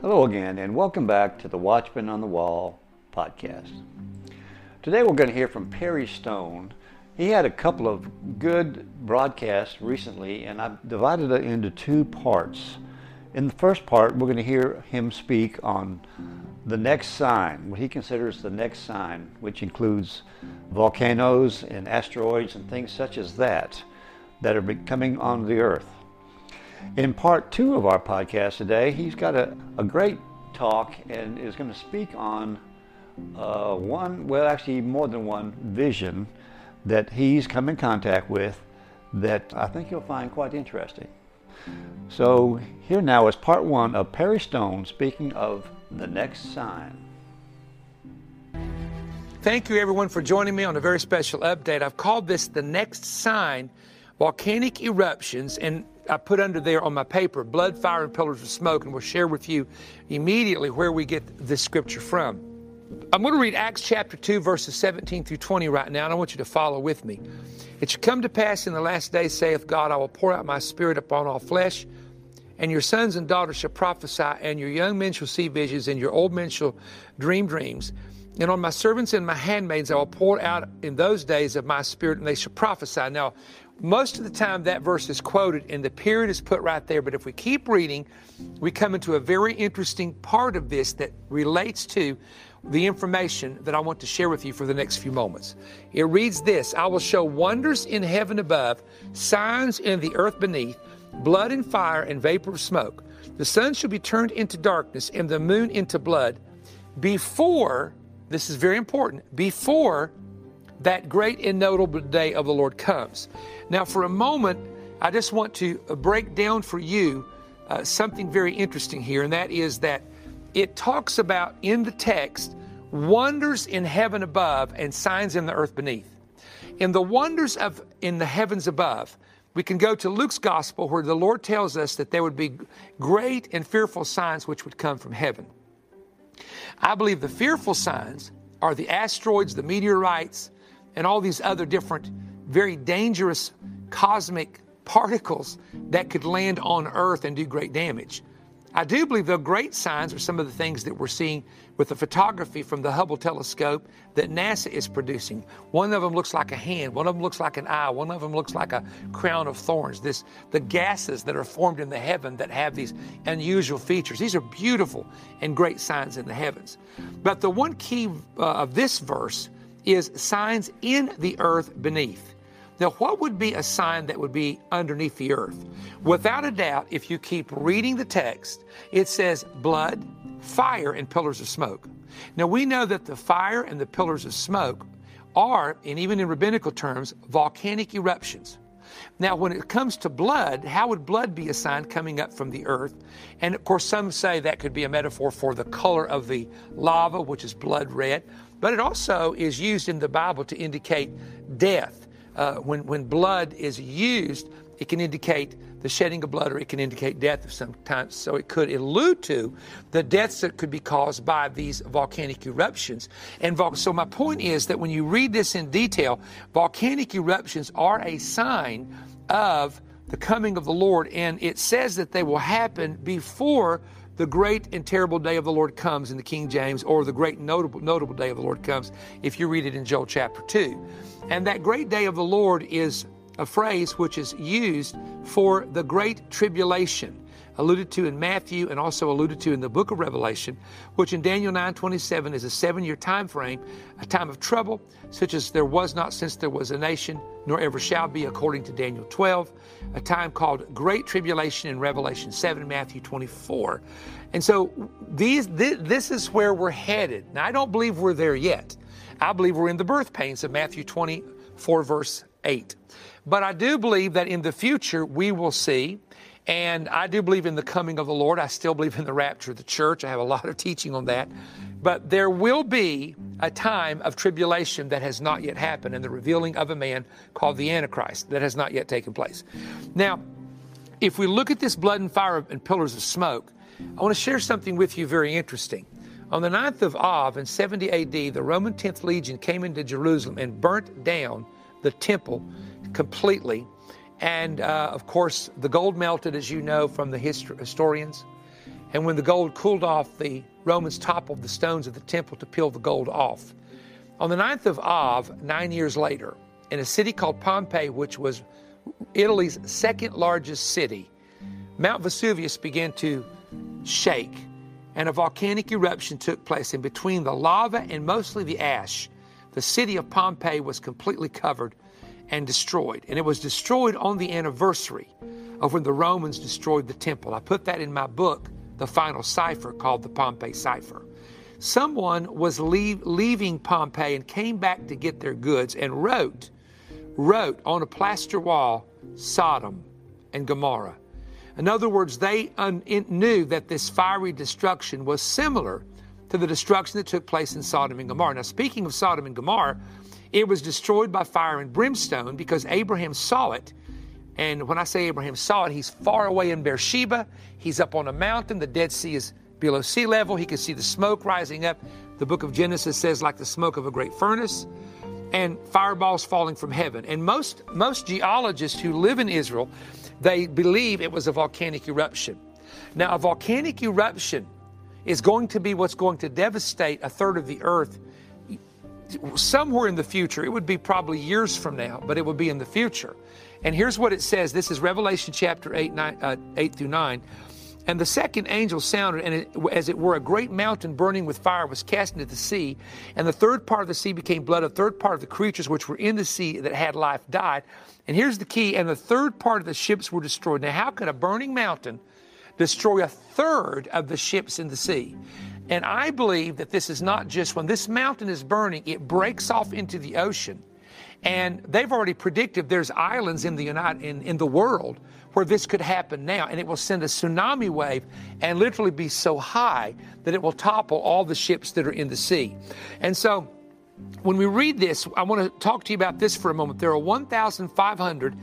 Hello again, and welcome back to the Watchman on the Wall podcast. Today we're going to hear from Perry Stone. He had a couple of good broadcasts recently, and I've divided it into two parts. In the first part, we're going to hear him speak on the next sign, what he considers the next sign, which includes volcanoes and asteroids and things such as that that are coming on the earth. In part two of our podcast today, he's got a, a great talk and is going to speak on uh, one, well, actually more than one vision that he's come in contact with that I think you'll find quite interesting. So, here now is part one of Perry Stone speaking of the next sign. Thank you, everyone, for joining me on a very special update. I've called this the next sign volcanic eruptions. And I put under there on my paper blood, fire, and pillars of smoke, and we'll share with you immediately where we get this scripture from. I'm going to read Acts chapter 2, verses 17 through 20 right now, and I want you to follow with me. It shall come to pass in the last days, saith God, I will pour out my spirit upon all flesh, and your sons and daughters shall prophesy, and your young men shall see visions, and your old men shall dream dreams. And on my servants and my handmaids I will pour out in those days of my spirit, and they shall prophesy. Now, most of the time that verse is quoted and the period is put right there. But if we keep reading, we come into a very interesting part of this that relates to the information that I want to share with you for the next few moments. It reads this I will show wonders in heaven above, signs in the earth beneath, blood and fire and vapor of smoke. The sun shall be turned into darkness and the moon into blood before, this is very important, before that great and notable day of the Lord comes. Now, for a moment, I just want to break down for you uh, something very interesting here, and that is that it talks about in the text wonders in heaven above and signs in the earth beneath. In the wonders of in the heavens above, we can go to Luke's gospel where the Lord tells us that there would be great and fearful signs which would come from heaven. I believe the fearful signs are the asteroids, the meteorites, and all these other different very dangerous cosmic particles that could land on Earth and do great damage. I do believe the great signs are some of the things that we're seeing with the photography from the Hubble telescope that NASA is producing. One of them looks like a hand, one of them looks like an eye, one of them looks like a crown of thorns. This the gases that are formed in the heaven that have these unusual features. These are beautiful and great signs in the heavens. But the one key uh, of this verse is signs in the earth beneath. Now, what would be a sign that would be underneath the earth? Without a doubt, if you keep reading the text, it says blood, fire, and pillars of smoke. Now, we know that the fire and the pillars of smoke are, and even in rabbinical terms, volcanic eruptions. Now, when it comes to blood, how would blood be a sign coming up from the earth? And of course, some say that could be a metaphor for the color of the lava, which is blood red. But it also is used in the Bible to indicate death. Uh, when, when blood is used, it can indicate the shedding of blood or it can indicate death of some kind. So it could allude to the deaths that could be caused by these volcanic eruptions. And vol- so my point is that when you read this in detail, volcanic eruptions are a sign of the coming of the Lord. And it says that they will happen before the great and terrible day of the Lord comes in the King James, or the great notable, notable day of the Lord comes if you read it in Joel chapter 2. And that great day of the Lord is a phrase which is used for the great tribulation. alluded to in Matthew and also alluded to in the book of Revelation, which in Daniel 9:27 is a seven-year time frame, a time of trouble, such as there was not since there was a nation, nor ever shall be, according to Daniel 12, a time called Great Tribulation in Revelation 7 Matthew 24. And so these this, this is where we're headed. Now I don't believe we're there yet. I believe we're in the birth pains of Matthew 24, verse 8. But I do believe that in the future we will see and I do believe in the coming of the Lord. I still believe in the rapture of the church. I have a lot of teaching on that. But there will be a time of tribulation that has not yet happened and the revealing of a man called the Antichrist that has not yet taken place. Now, if we look at this blood and fire and pillars of smoke, I want to share something with you very interesting. On the 9th of Av in 70 AD, the Roman 10th Legion came into Jerusalem and burnt down the temple completely and uh, of course, the gold melted, as you know from the histor- historians. And when the gold cooled off, the Romans toppled the stones of the temple to peel the gold off. On the 9th of Av, nine years later, in a city called Pompeii, which was Italy's second largest city, Mount Vesuvius began to shake, and a volcanic eruption took place. And between the lava and mostly the ash, the city of Pompeii was completely covered and destroyed. And it was destroyed on the anniversary of when the Romans destroyed the temple. I put that in my book, The Final Cipher, called the Pompeii Cipher. Someone was leave, leaving Pompeii and came back to get their goods and wrote, wrote on a plaster wall, Sodom and Gomorrah. In other words, they un, knew that this fiery destruction was similar to the destruction that took place in Sodom and Gomorrah. Now, speaking of Sodom and Gomorrah, it was destroyed by fire and brimstone because Abraham saw it. And when I say Abraham saw it, he's far away in Beersheba. He's up on a mountain. The Dead Sea is below sea level. He can see the smoke rising up. The book of Genesis says, like the smoke of a great furnace, and fireballs falling from heaven. And most, most geologists who live in Israel, they believe it was a volcanic eruption. Now, a volcanic eruption is going to be what's going to devastate a third of the earth somewhere in the future. It would be probably years from now, but it would be in the future. And here's what it says. This is Revelation chapter 8, nine, uh, 8 through 9. And the second angel sounded, and it, as it were, a great mountain burning with fire was cast into the sea. And the third part of the sea became blood. A third part of the creatures which were in the sea that had life died. And here's the key and the third part of the ships were destroyed. Now, how could a burning mountain destroy a third of the ships in the sea? And I believe that this is not just when this mountain is burning, it breaks off into the ocean. And they've already predicted there's islands in the United, in, in the world where this could happen now, and it will send a tsunami wave and literally be so high that it will topple all the ships that are in the sea. And so when we read this, I want to talk to you about this for a moment. There are 1,500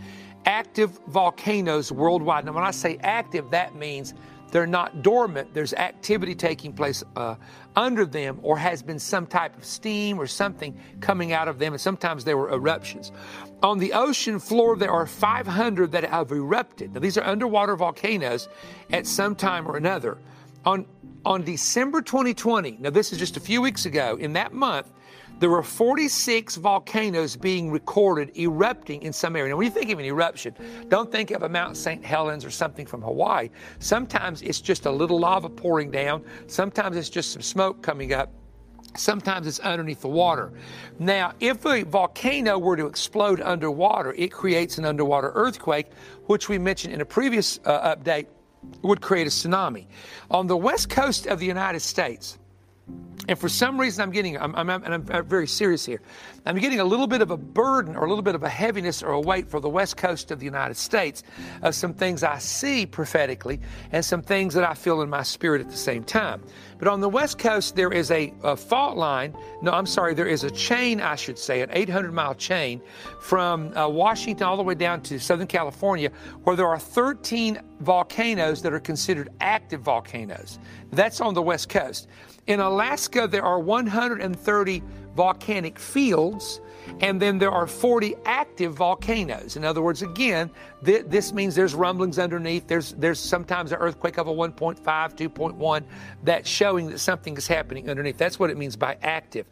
active volcanoes worldwide. Now, when I say active, that means they're not dormant. There's activity taking place uh, under them, or has been some type of steam or something coming out of them, and sometimes there were eruptions. On the ocean floor, there are 500 that have erupted. Now, these are underwater volcanoes at some time or another. On, on December 2020, now this is just a few weeks ago, in that month, there were 46 volcanoes being recorded erupting in some area. Now, when you think of an eruption, don't think of a Mount St. Helens or something from Hawaii. Sometimes it's just a little lava pouring down, sometimes it's just some smoke coming up. Sometimes it's underneath the water. Now, if a volcano were to explode underwater, it creates an underwater earthquake, which we mentioned in a previous uh, update would create a tsunami. On the west coast of the United States, and for some reason, I'm getting, I'm, I'm, and I'm very serious here, I'm getting a little bit of a burden or a little bit of a heaviness or a weight for the west coast of the United States of some things I see prophetically and some things that I feel in my spirit at the same time. But on the west coast, there is a, a fault line. No, I'm sorry, there is a chain, I should say, an 800 mile chain from uh, Washington all the way down to Southern California, where there are 13 volcanoes that are considered active volcanoes. That's on the west coast. In Alaska, there are 130 volcanic fields, and then there are 40 active volcanoes. In other words, again, th- this means there's rumblings underneath. There's, there's sometimes an earthquake of a 1.5, 2.1 that's showing that something is happening underneath. That's what it means by active.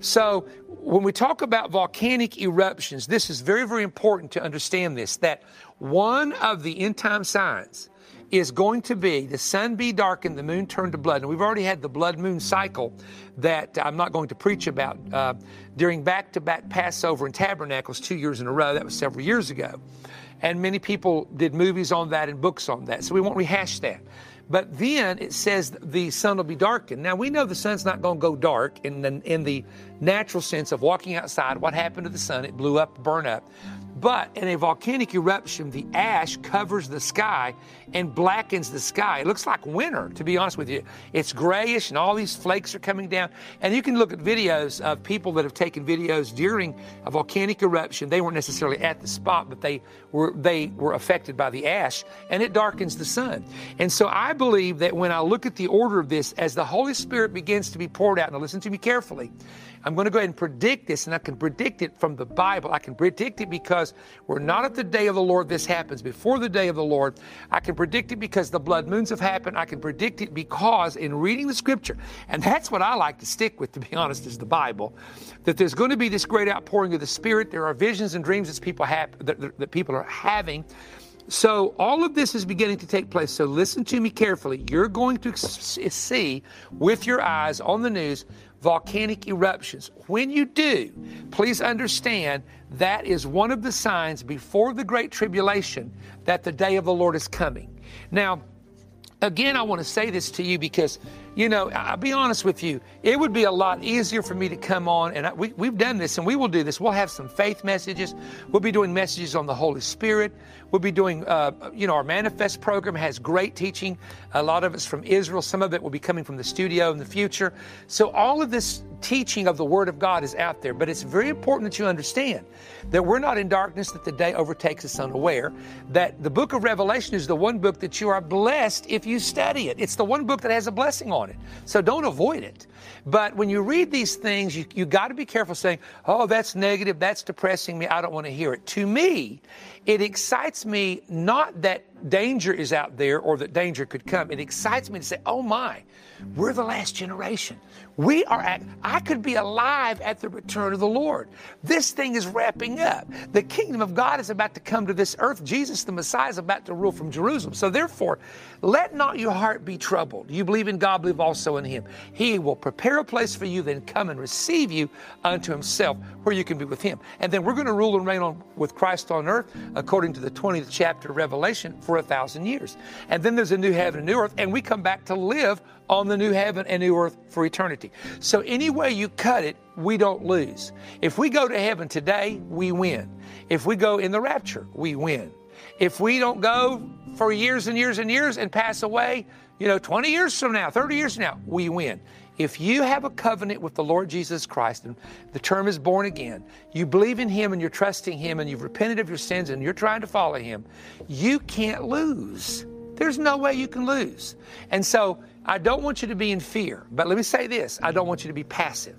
So when we talk about volcanic eruptions, this is very, very important to understand this that one of the end time signs is going to be the sun be darkened, the moon turned to blood. And we've already had the blood moon cycle that I'm not going to preach about uh, during back to back Passover and Tabernacles two years in a row. That was several years ago. And many people did movies on that and books on that. So we won't rehash that. But then it says the sun will be darkened. Now we know the sun's not going to go dark in the, in the natural sense of walking outside. What happened to the sun? It blew up, burned up. But in a volcanic eruption, the ash covers the sky and blackens the sky. It looks like winter, to be honest with you. It's grayish and all these flakes are coming down. And you can look at videos of people that have taken videos during a volcanic eruption. They weren't necessarily at the spot, but they were they were affected by the ash, and it darkens the sun. And so I believe that when I look at the order of this, as the Holy Spirit begins to be poured out, now listen to me carefully. I'm going to go ahead and predict this, and I can predict it from the Bible. I can predict it because we're not at the day of the Lord this happens. Before the day of the Lord, I can predict it because the blood moons have happened. I can predict it because in reading the scripture, and that's what I like to stick with, to be honest, is the Bible, that there's going to be this great outpouring of the Spirit. There are visions and dreams that people have, that, that people are having. So all of this is beginning to take place. So listen to me carefully. You're going to see with your eyes on the news volcanic eruptions. When you do, please understand that is one of the signs before the Great Tribulation that the day of the Lord is coming. Now, again, I want to say this to you because, you know, I'll be honest with you. It would be a lot easier for me to come on, and I, we, we've done this and we will do this. We'll have some faith messages. We'll be doing messages on the Holy Spirit. We'll be doing, uh, you know, our Manifest program has great teaching. A lot of it's from Israel. Some of it will be coming from the studio in the future. So all of this teaching of the Word of God is out there, but it's very important that you understand that we're not in darkness, that the day overtakes us unaware, that the book of Revelation is the one book that you are blessed if you study it. It's the one book that has a blessing on it. So don't avoid it. But when you read these things, you, you got to be careful saying, oh, that's negative, that's depressing me, I don't want to hear it. To me, it excites me not that danger is out there or that danger could come. It excites me to say, oh my, we're the last generation. We are at, I could be alive at the return of the Lord. This thing is wrapping up. The kingdom of God is about to come to this earth. Jesus, the Messiah, is about to rule from Jerusalem. So therefore, let not your heart be troubled. You believe in God, believe also in Him. He will prepare a place for you, then come and receive you unto Himself, where you can be with Him. And then we're going to rule and reign on, with Christ on earth, according to the 20th chapter of Revelation, for a thousand years. And then there's a new heaven and new earth, and we come back to live on the new heaven and new earth for eternity. So, any way you cut it, we don't lose. If we go to heaven today, we win. If we go in the rapture, we win. If we don't go for years and years and years and pass away, you know, 20 years from now, 30 years from now, we win. If you have a covenant with the Lord Jesus Christ, and the term is born again, you believe in Him and you're trusting Him and you've repented of your sins and you're trying to follow Him, you can't lose. There's no way you can lose. And so I don't want you to be in fear, but let me say this I don't want you to be passive.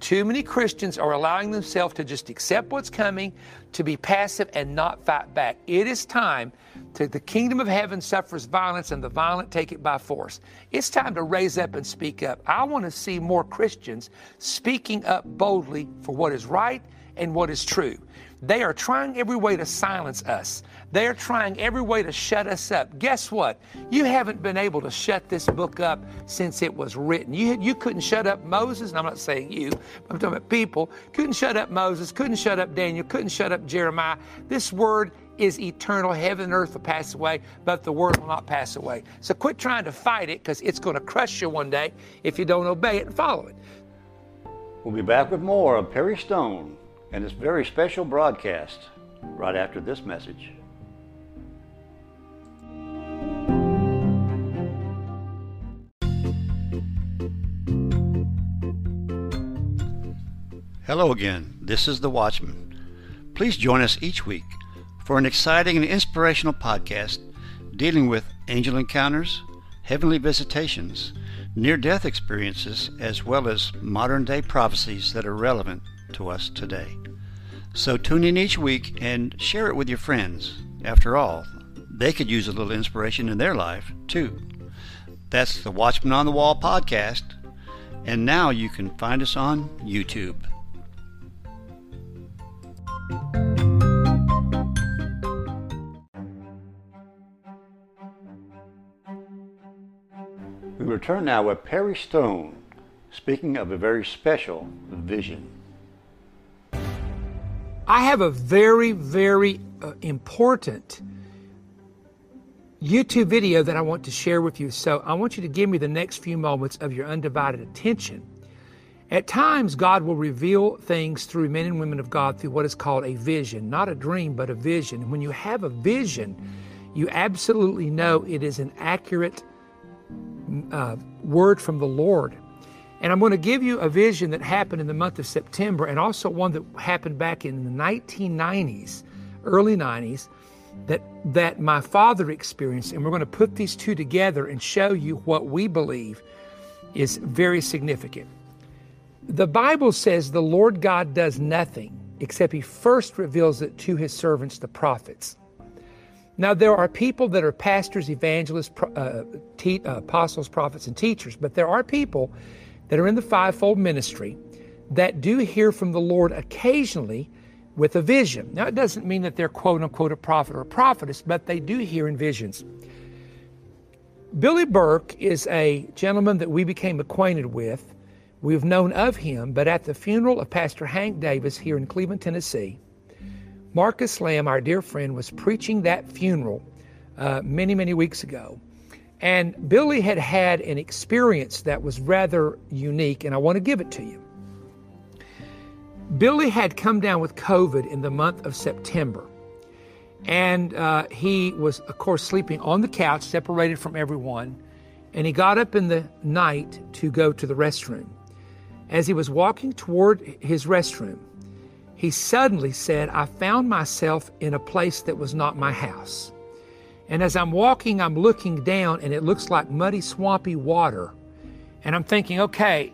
Too many Christians are allowing themselves to just accept what's coming, to be passive and not fight back. It is time to the kingdom of heaven suffers violence and the violent take it by force. It's time to raise up and speak up. I want to see more Christians speaking up boldly for what is right and what is true. They are trying every way to silence us. They are trying every way to shut us up. Guess what? You haven't been able to shut this book up since it was written. You, you couldn't shut up Moses, and I'm not saying you, I'm talking about people. Couldn't shut up Moses, couldn't shut up Daniel, couldn't shut up Jeremiah. This word is eternal. Heaven and earth will pass away, but the word will not pass away. So quit trying to fight it because it's going to crush you one day if you don't obey it and follow it. We'll be back with more of Perry Stone and this very special broadcast right after this message. Hello again. This is The Watchman. Please join us each week for an exciting and inspirational podcast dealing with angel encounters, heavenly visitations, near death experiences, as well as modern day prophecies that are relevant to us today. So tune in each week and share it with your friends. After all, they could use a little inspiration in their life, too. That's the Watchman on the Wall podcast, and now you can find us on YouTube. We return now with Perry Stone, speaking of a very special vision. I have a very, very uh, important YouTube video that I want to share with you. So I want you to give me the next few moments of your undivided attention. At times, God will reveal things through men and women of God through what is called a vision, not a dream, but a vision. When you have a vision, you absolutely know it is an accurate uh, word from the Lord. And I'm going to give you a vision that happened in the month of September and also one that happened back in the 1990s, early 90s, that, that my father experienced. And we're going to put these two together and show you what we believe is very significant. The Bible says the Lord God does nothing except he first reveals it to his servants, the prophets. Now, there are people that are pastors, evangelists, uh, te- uh, apostles, prophets, and teachers, but there are people that are in the fivefold ministry that do hear from the Lord occasionally with a vision. Now, it doesn't mean that they're quote unquote a prophet or a prophetess, but they do hear in visions. Billy Burke is a gentleman that we became acquainted with We've known of him, but at the funeral of Pastor Hank Davis here in Cleveland, Tennessee, Marcus Lamb, our dear friend, was preaching that funeral uh, many, many weeks ago. And Billy had had an experience that was rather unique, and I want to give it to you. Billy had come down with COVID in the month of September. And uh, he was, of course, sleeping on the couch, separated from everyone. And he got up in the night to go to the restroom. As he was walking toward his restroom, he suddenly said, I found myself in a place that was not my house. And as I'm walking, I'm looking down and it looks like muddy, swampy water. And I'm thinking, okay,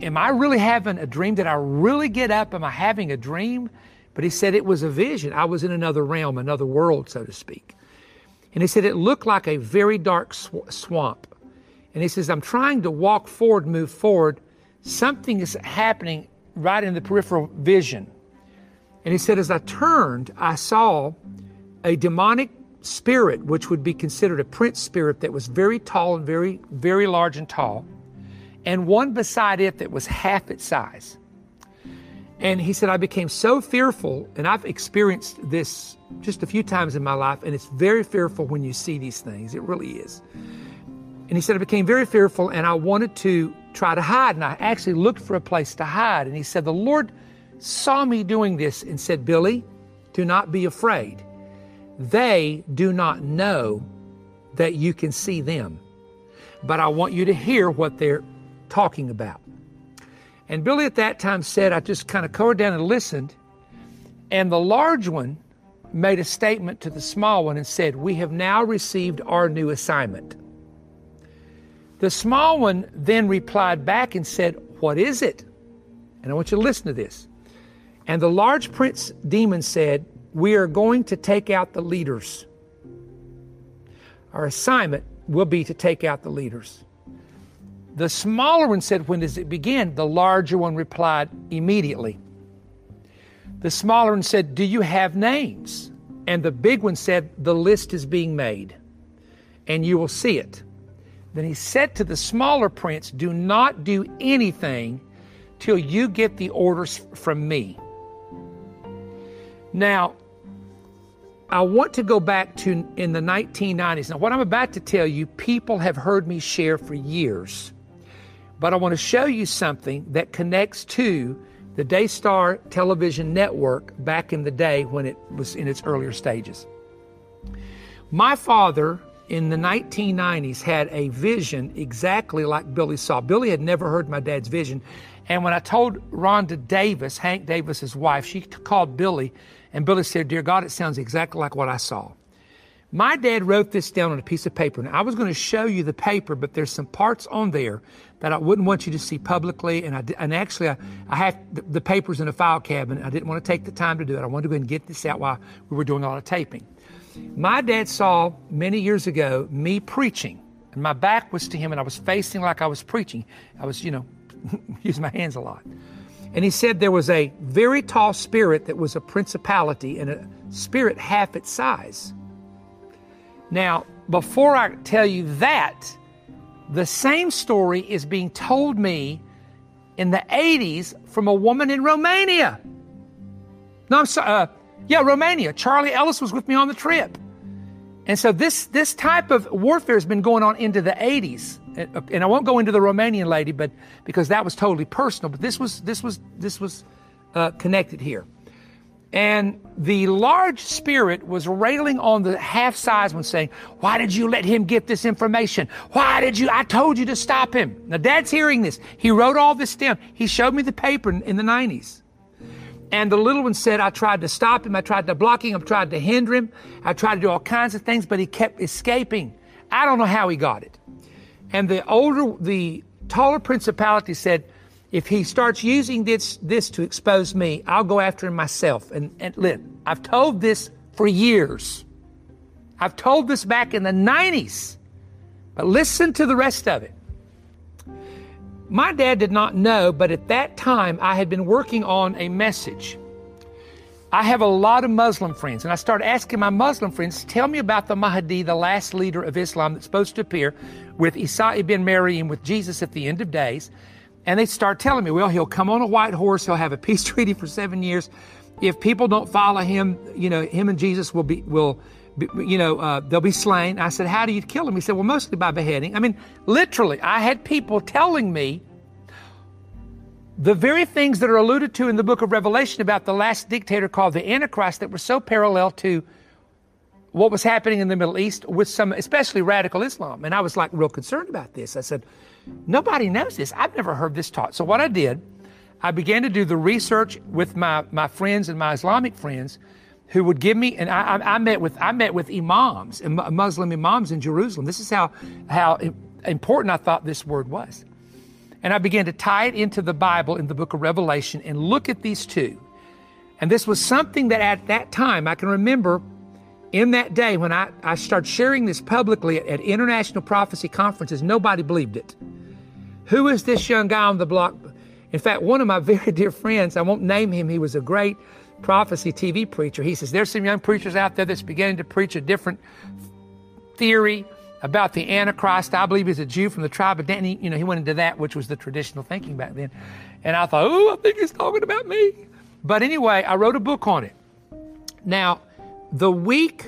am I really having a dream? Did I really get up? Am I having a dream? But he said it was a vision. I was in another realm, another world, so to speak. And he said it looked like a very dark sw- swamp. And he says, I'm trying to walk forward, move forward, something is happening right in the peripheral vision. And he said, as I turned, I saw a demonic spirit, which would be considered a prince spirit that was very tall and very, very large and tall, and one beside it that was half its size. And he said, I became so fearful, and I've experienced this just a few times in my life, and it's very fearful when you see these things. It really is. And he said, I became very fearful, and I wanted to try to hide. And I actually looked for a place to hide. And he said, The Lord saw me doing this and said, Billy, do not be afraid. They do not know that you can see them. But I want you to hear what they're talking about. And Billy at that time said, I just kind of cowered down and listened. And the large one made a statement to the small one and said, We have now received our new assignment. The small one then replied back and said, What is it? And I want you to listen to this. And the large prince demon said, We are going to take out the leaders. Our assignment will be to take out the leaders. The smaller one said, When does it begin? The larger one replied, Immediately. The smaller one said, Do you have names? And the big one said, The list is being made, and you will see it. Then he said to the smaller prince, Do not do anything till you get the orders from me. Now, I want to go back to in the 1990s. Now, what I'm about to tell you, people have heard me share for years. But I want to show you something that connects to the Daystar television network back in the day when it was in its earlier stages. My father in the 1990s had a vision exactly like Billy saw. Billy had never heard my dad's vision. And when I told Rhonda Davis, Hank Davis's wife, she called Billy, and Billy said, Dear God, it sounds exactly like what I saw. My dad wrote this down on a piece of paper, and I was going to show you the paper, but there's some parts on there that I wouldn't want you to see publicly. And I and actually, I, I have the, the papers in a file cabinet. I didn't want to take the time to do it. I wanted to go and get this out while we were doing a lot of taping. My dad saw many years ago me preaching, and my back was to him, and I was facing like I was preaching. I was, you know, using my hands a lot. And he said there was a very tall spirit that was a principality and a spirit half its size. Now, before I tell you that, The same story is being told me in the 80s from a woman in Romania. No, I'm sorry. Uh, yeah, Romania. Charlie Ellis was with me on the trip. And so this, this type of warfare has been going on into the 80s. And I won't go into the Romanian lady, but because that was totally personal. But this was this was this was uh, connected here. And the large spirit was railing on the half size one, saying, Why did you let him get this information? Why did you? I told you to stop him. Now, dad's hearing this. He wrote all this down. He showed me the paper in the 90s. And the little one said, I tried to stop him. I tried to block him. I tried to hinder him. I tried to do all kinds of things, but he kept escaping. I don't know how he got it. And the older, the taller principality said, if he starts using this, this to expose me, I'll go after him myself. And, and look, I've told this for years. I've told this back in the 90s. But listen to the rest of it. My dad did not know, but at that time I had been working on a message. I have a lot of Muslim friends, and I started asking my Muslim friends, tell me about the Mahdi, the last leader of Islam that's supposed to appear with Isa ibn Maryam, with Jesus at the end of days. And they start telling me, well, he'll come on a white horse, he'll have a peace treaty for seven years. If people don't follow him, you know, him and Jesus will be, will, be, you know, uh, they'll be slain. I said, how do you kill them? He said, well, mostly by beheading. I mean, literally, I had people telling me the very things that are alluded to in the book of Revelation about the last dictator called the Antichrist that were so parallel to what was happening in the Middle East with some, especially radical Islam. And I was like real concerned about this. I said, nobody knows this. I've never heard this taught. So what I did, I began to do the research with my, my friends and my Islamic friends who would give me, and I, I, I met with, I met with imams, Muslim imams in Jerusalem. This is how, how important I thought this word was. And I began to tie it into the Bible in the book of Revelation and look at these two. And this was something that at that time I can remember in that day when I, I started sharing this publicly at, at international prophecy conferences, nobody believed it. Who is this young guy on the block? In fact, one of my very dear friends, I won't name him, he was a great prophecy TV preacher. He says, There's some young preachers out there that's beginning to preach a different theory about the Antichrist. I believe he's a Jew from the tribe of Dan. He, you know, he went into that, which was the traditional thinking back then. And I thought, oh, I think he's talking about me. But anyway, I wrote a book on it. Now, the week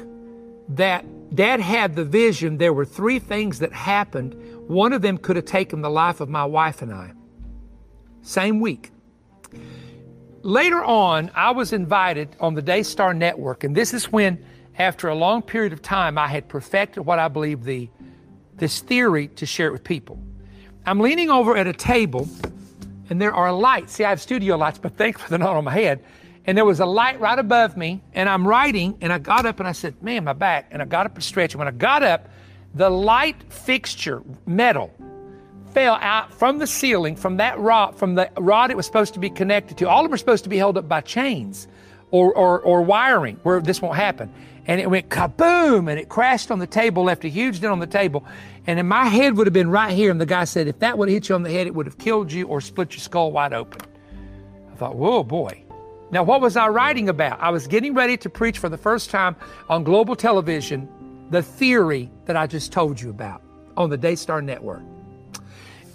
that dad had the vision, there were three things that happened. One of them could have taken the life of my wife and I. Same week. Later on, I was invited on the Daystar Network, and this is when, after a long period of time, I had perfected what I believe the this theory to share it with people. I'm leaning over at a table, and there are lights. See, I have studio lights, but thankfully they're not on my head and there was a light right above me, and I'm writing, and I got up and I said, Man, my back. And I got up and stretched. And when I got up, the light fixture, metal, fell out from the ceiling, from that rod, from the rod it was supposed to be connected to. All of them are supposed to be held up by chains or, or, or wiring where this won't happen. And it went kaboom, and it crashed on the table, left a huge dent on the table. And then my head would have been right here. And the guy said, if that would have hit you on the head, it would have killed you or split your skull wide open. I thought, whoa, boy. Now, what was I writing about? I was getting ready to preach for the first time on global television the theory that I just told you about on the Daystar Network.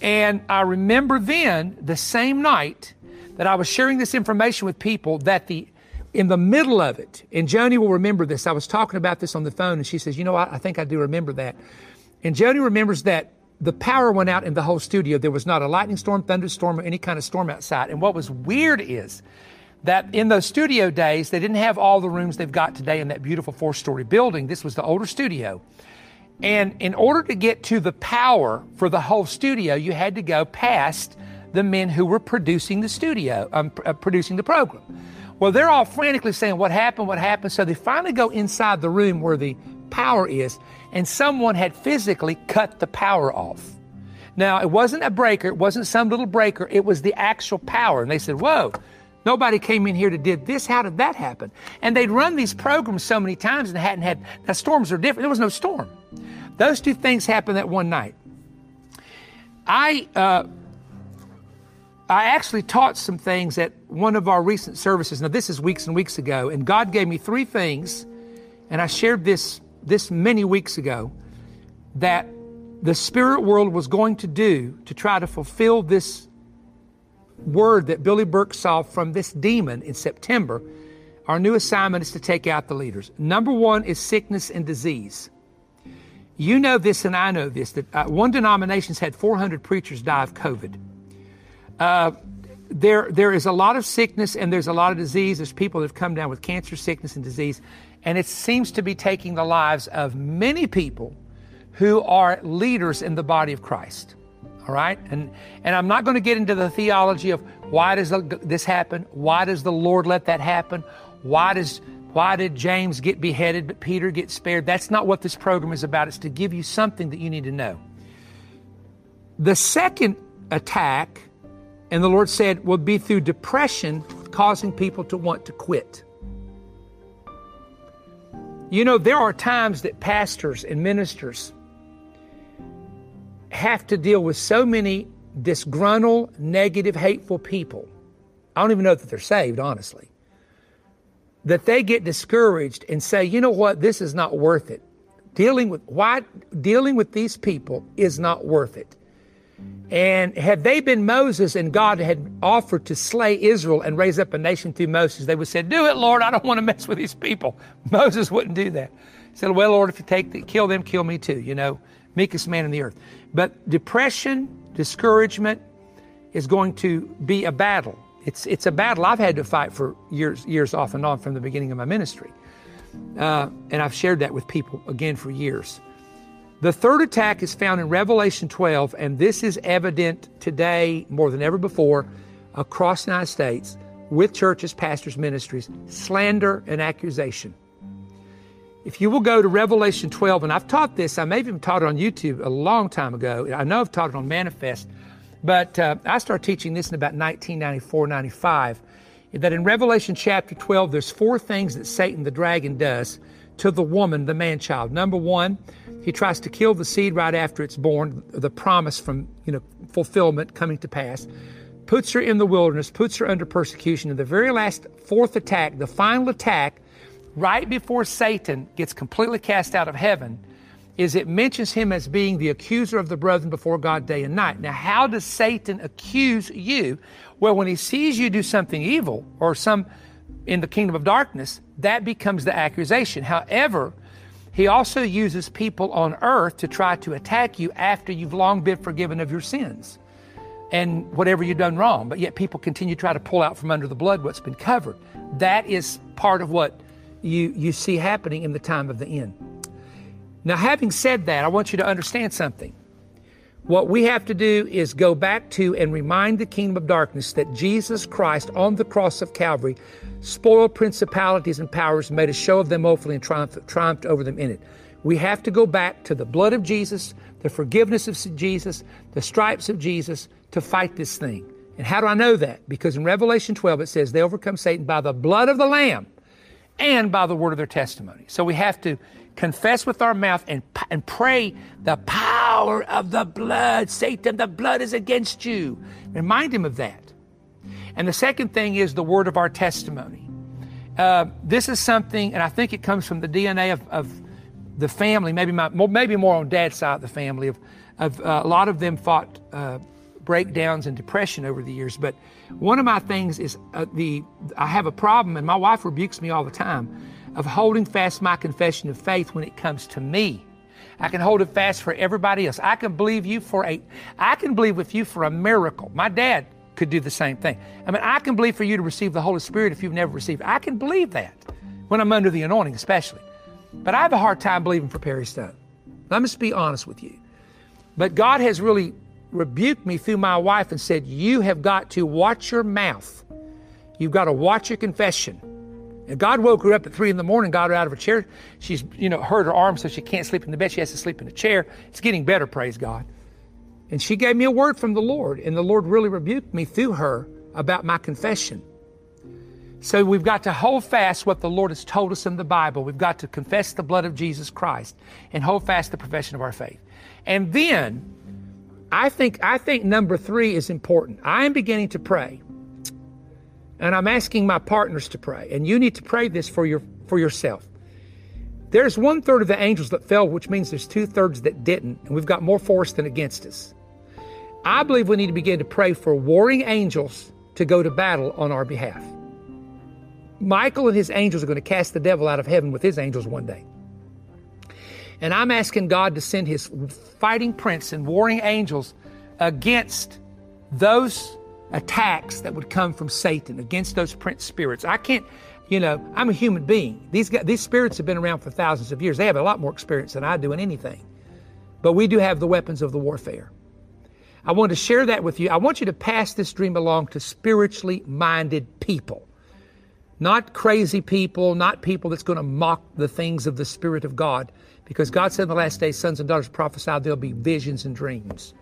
And I remember then, the same night, that I was sharing this information with people that the in the middle of it, and Joni will remember this. I was talking about this on the phone, and she says, "You know, I, I think I do remember that." And Joni remembers that the power went out in the whole studio. There was not a lightning storm, thunderstorm, or any kind of storm outside. And what was weird is that in those studio days, they didn't have all the rooms they've got today in that beautiful four story building. This was the older studio. And in order to get to the power for the whole studio, you had to go past the men who were producing the studio, um, uh, producing the program. Well, they're all frantically saying, What happened? What happened? So they finally go inside the room where the power is, and someone had physically cut the power off. Now, it wasn't a breaker, it wasn't some little breaker, it was the actual power. And they said, Whoa, Nobody came in here to did this. How did that happen? And they'd run these programs so many times and hadn't had. Now storms are different. There was no storm. Those two things happened that one night. I uh, I actually taught some things at one of our recent services. Now this is weeks and weeks ago, and God gave me three things, and I shared this this many weeks ago that the spirit world was going to do to try to fulfill this word that Billy Burke saw from this demon in September, our new assignment is to take out the leaders. Number one is sickness and disease. You know this, and I know this that uh, one denomination's had 400 preachers die of COVID. Uh, there, there is a lot of sickness and there's a lot of disease. There's people that have come down with cancer, sickness, and disease. And it seems to be taking the lives of many people who are leaders in the body of Christ. All right? And, and I'm not going to get into the theology of why does this happen? Why does the Lord let that happen? Why does why did James get beheaded but Peter get spared? That's not what this program is about. It's to give you something that you need to know. The second attack, and the Lord said, will be through depression, causing people to want to quit. You know, there are times that pastors and ministers have to deal with so many disgruntled, negative, hateful people. I don't even know that they're saved, honestly. That they get discouraged and say, you know what, this is not worth it. Dealing with why dealing with these people is not worth it. And had they been Moses and God had offered to slay Israel and raise up a nation through Moses, they would said, Do it, Lord, I don't want to mess with these people. Moses wouldn't do that. He said, Well, Lord, if you take the, kill them, kill me too, you know, meekest man in the earth. But depression, discouragement is going to be a battle. It's, it's a battle I've had to fight for years, years off and on from the beginning of my ministry. Uh, and I've shared that with people again for years. The third attack is found in Revelation 12, and this is evident today more than ever before across the United States with churches, pastors, ministries slander and accusation. If you will go to Revelation 12, and I've taught this, I may have even taught it on YouTube a long time ago. I know I've taught it on Manifest, but uh, I started teaching this in about 1994, 95. That in Revelation chapter 12, there's four things that Satan the dragon does to the woman, the man child. Number one, he tries to kill the seed right after it's born, the promise from you know fulfillment coming to pass. Puts her in the wilderness, puts her under persecution. And the very last fourth attack, the final attack, right before Satan gets completely cast out of heaven, is it mentions him as being the accuser of the brethren before God day and night. Now, how does Satan accuse you? Well, when he sees you do something evil or some in the kingdom of darkness, that becomes the accusation. However, he also uses people on earth to try to attack you after you've long been forgiven of your sins and whatever you've done wrong. But yet people continue to try to pull out from under the blood what's been covered. That is part of what you, you see happening in the time of the end. Now, having said that, I want you to understand something. What we have to do is go back to and remind the kingdom of darkness that Jesus Christ on the cross of Calvary spoiled principalities and powers, made a show of them awfully, and triumphed, triumphed over them in it. We have to go back to the blood of Jesus, the forgiveness of Jesus, the stripes of Jesus to fight this thing. And how do I know that? Because in Revelation 12 it says they overcome Satan by the blood of the Lamb and by the word of their testimony. So we have to confess with our mouth and, and pray the power of the blood. Satan, the blood is against you. Remind him of that. And the second thing is the word of our testimony. Uh, this is something, and I think it comes from the DNA of, of the family, maybe, my, maybe more on dad's side of the family. Of, of uh, a lot of them fought uh, breakdowns and depression over the years. But one of my things is uh, the I have a problem, and my wife rebukes me all the time, of holding fast my confession of faith when it comes to me. I can hold it fast for everybody else. I can believe you for a, I can believe with you for a miracle. My dad could do the same thing. I mean, I can believe for you to receive the Holy Spirit if you've never received. I can believe that when I'm under the anointing, especially. But I have a hard time believing for Perry Stone. I must be honest with you. But God has really rebuked me through my wife and said, You have got to watch your mouth. You've got to watch your confession. And God woke her up at three in the morning, got her out of her chair. She's, you know, hurt her arm so she can't sleep in the bed. She has to sleep in a chair. It's getting better, praise God. And she gave me a word from the Lord, and the Lord really rebuked me through her about my confession. So we've got to hold fast what the Lord has told us in the Bible. We've got to confess the blood of Jesus Christ and hold fast the profession of our faith. And then I think, I think number three is important. I am beginning to pray. And I'm asking my partners to pray. And you need to pray this for, your, for yourself. There's one third of the angels that fell, which means there's two thirds that didn't, and we've got more for us than against us. I believe we need to begin to pray for warring angels to go to battle on our behalf. Michael and his angels are going to cast the devil out of heaven with his angels one day. And I'm asking God to send his fighting prince and warring angels against those attacks that would come from Satan, against those prince spirits. I can't, you know, I'm a human being. These, these spirits have been around for thousands of years. They have a lot more experience than I do in anything. But we do have the weapons of the warfare. I want to share that with you. I want you to pass this dream along to spiritually minded people. Not crazy people, not people that's going to mock the things of the Spirit of God. Because God said in the last days, sons and daughters prophesied there'll be visions and dreams.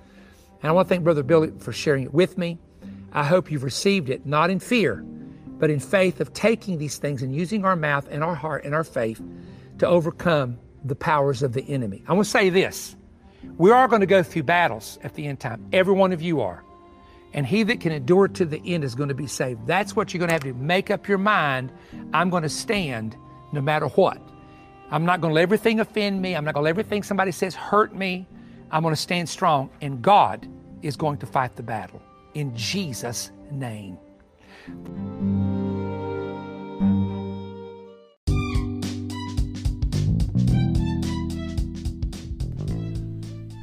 And I want to thank Brother Billy for sharing it with me. I hope you've received it, not in fear, but in faith of taking these things and using our mouth and our heart and our faith to overcome the powers of the enemy. I want to say this. We are going to go through battles at the end time. Every one of you are. And he that can endure to the end is going to be saved. That's what you're going to have to make up your mind. I'm going to stand no matter what. I'm not going to let everything offend me. I'm not going to let everything somebody says hurt me. I'm going to stand strong. And God is going to fight the battle. In Jesus' name.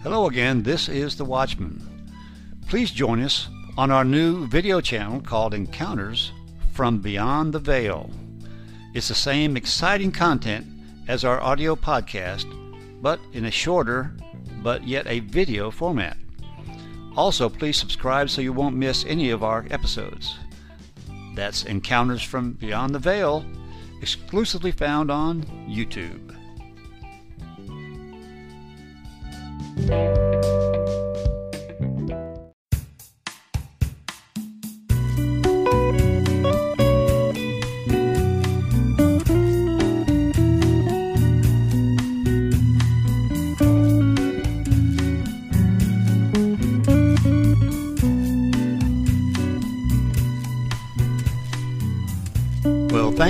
Hello again, this is The Watchman. Please join us on our new video channel called Encounters from Beyond the Veil. It's the same exciting content as our audio podcast, but in a shorter but yet a video format. Also, please subscribe so you won't miss any of our episodes. That's Encounters from Beyond the Veil, exclusively found on YouTube.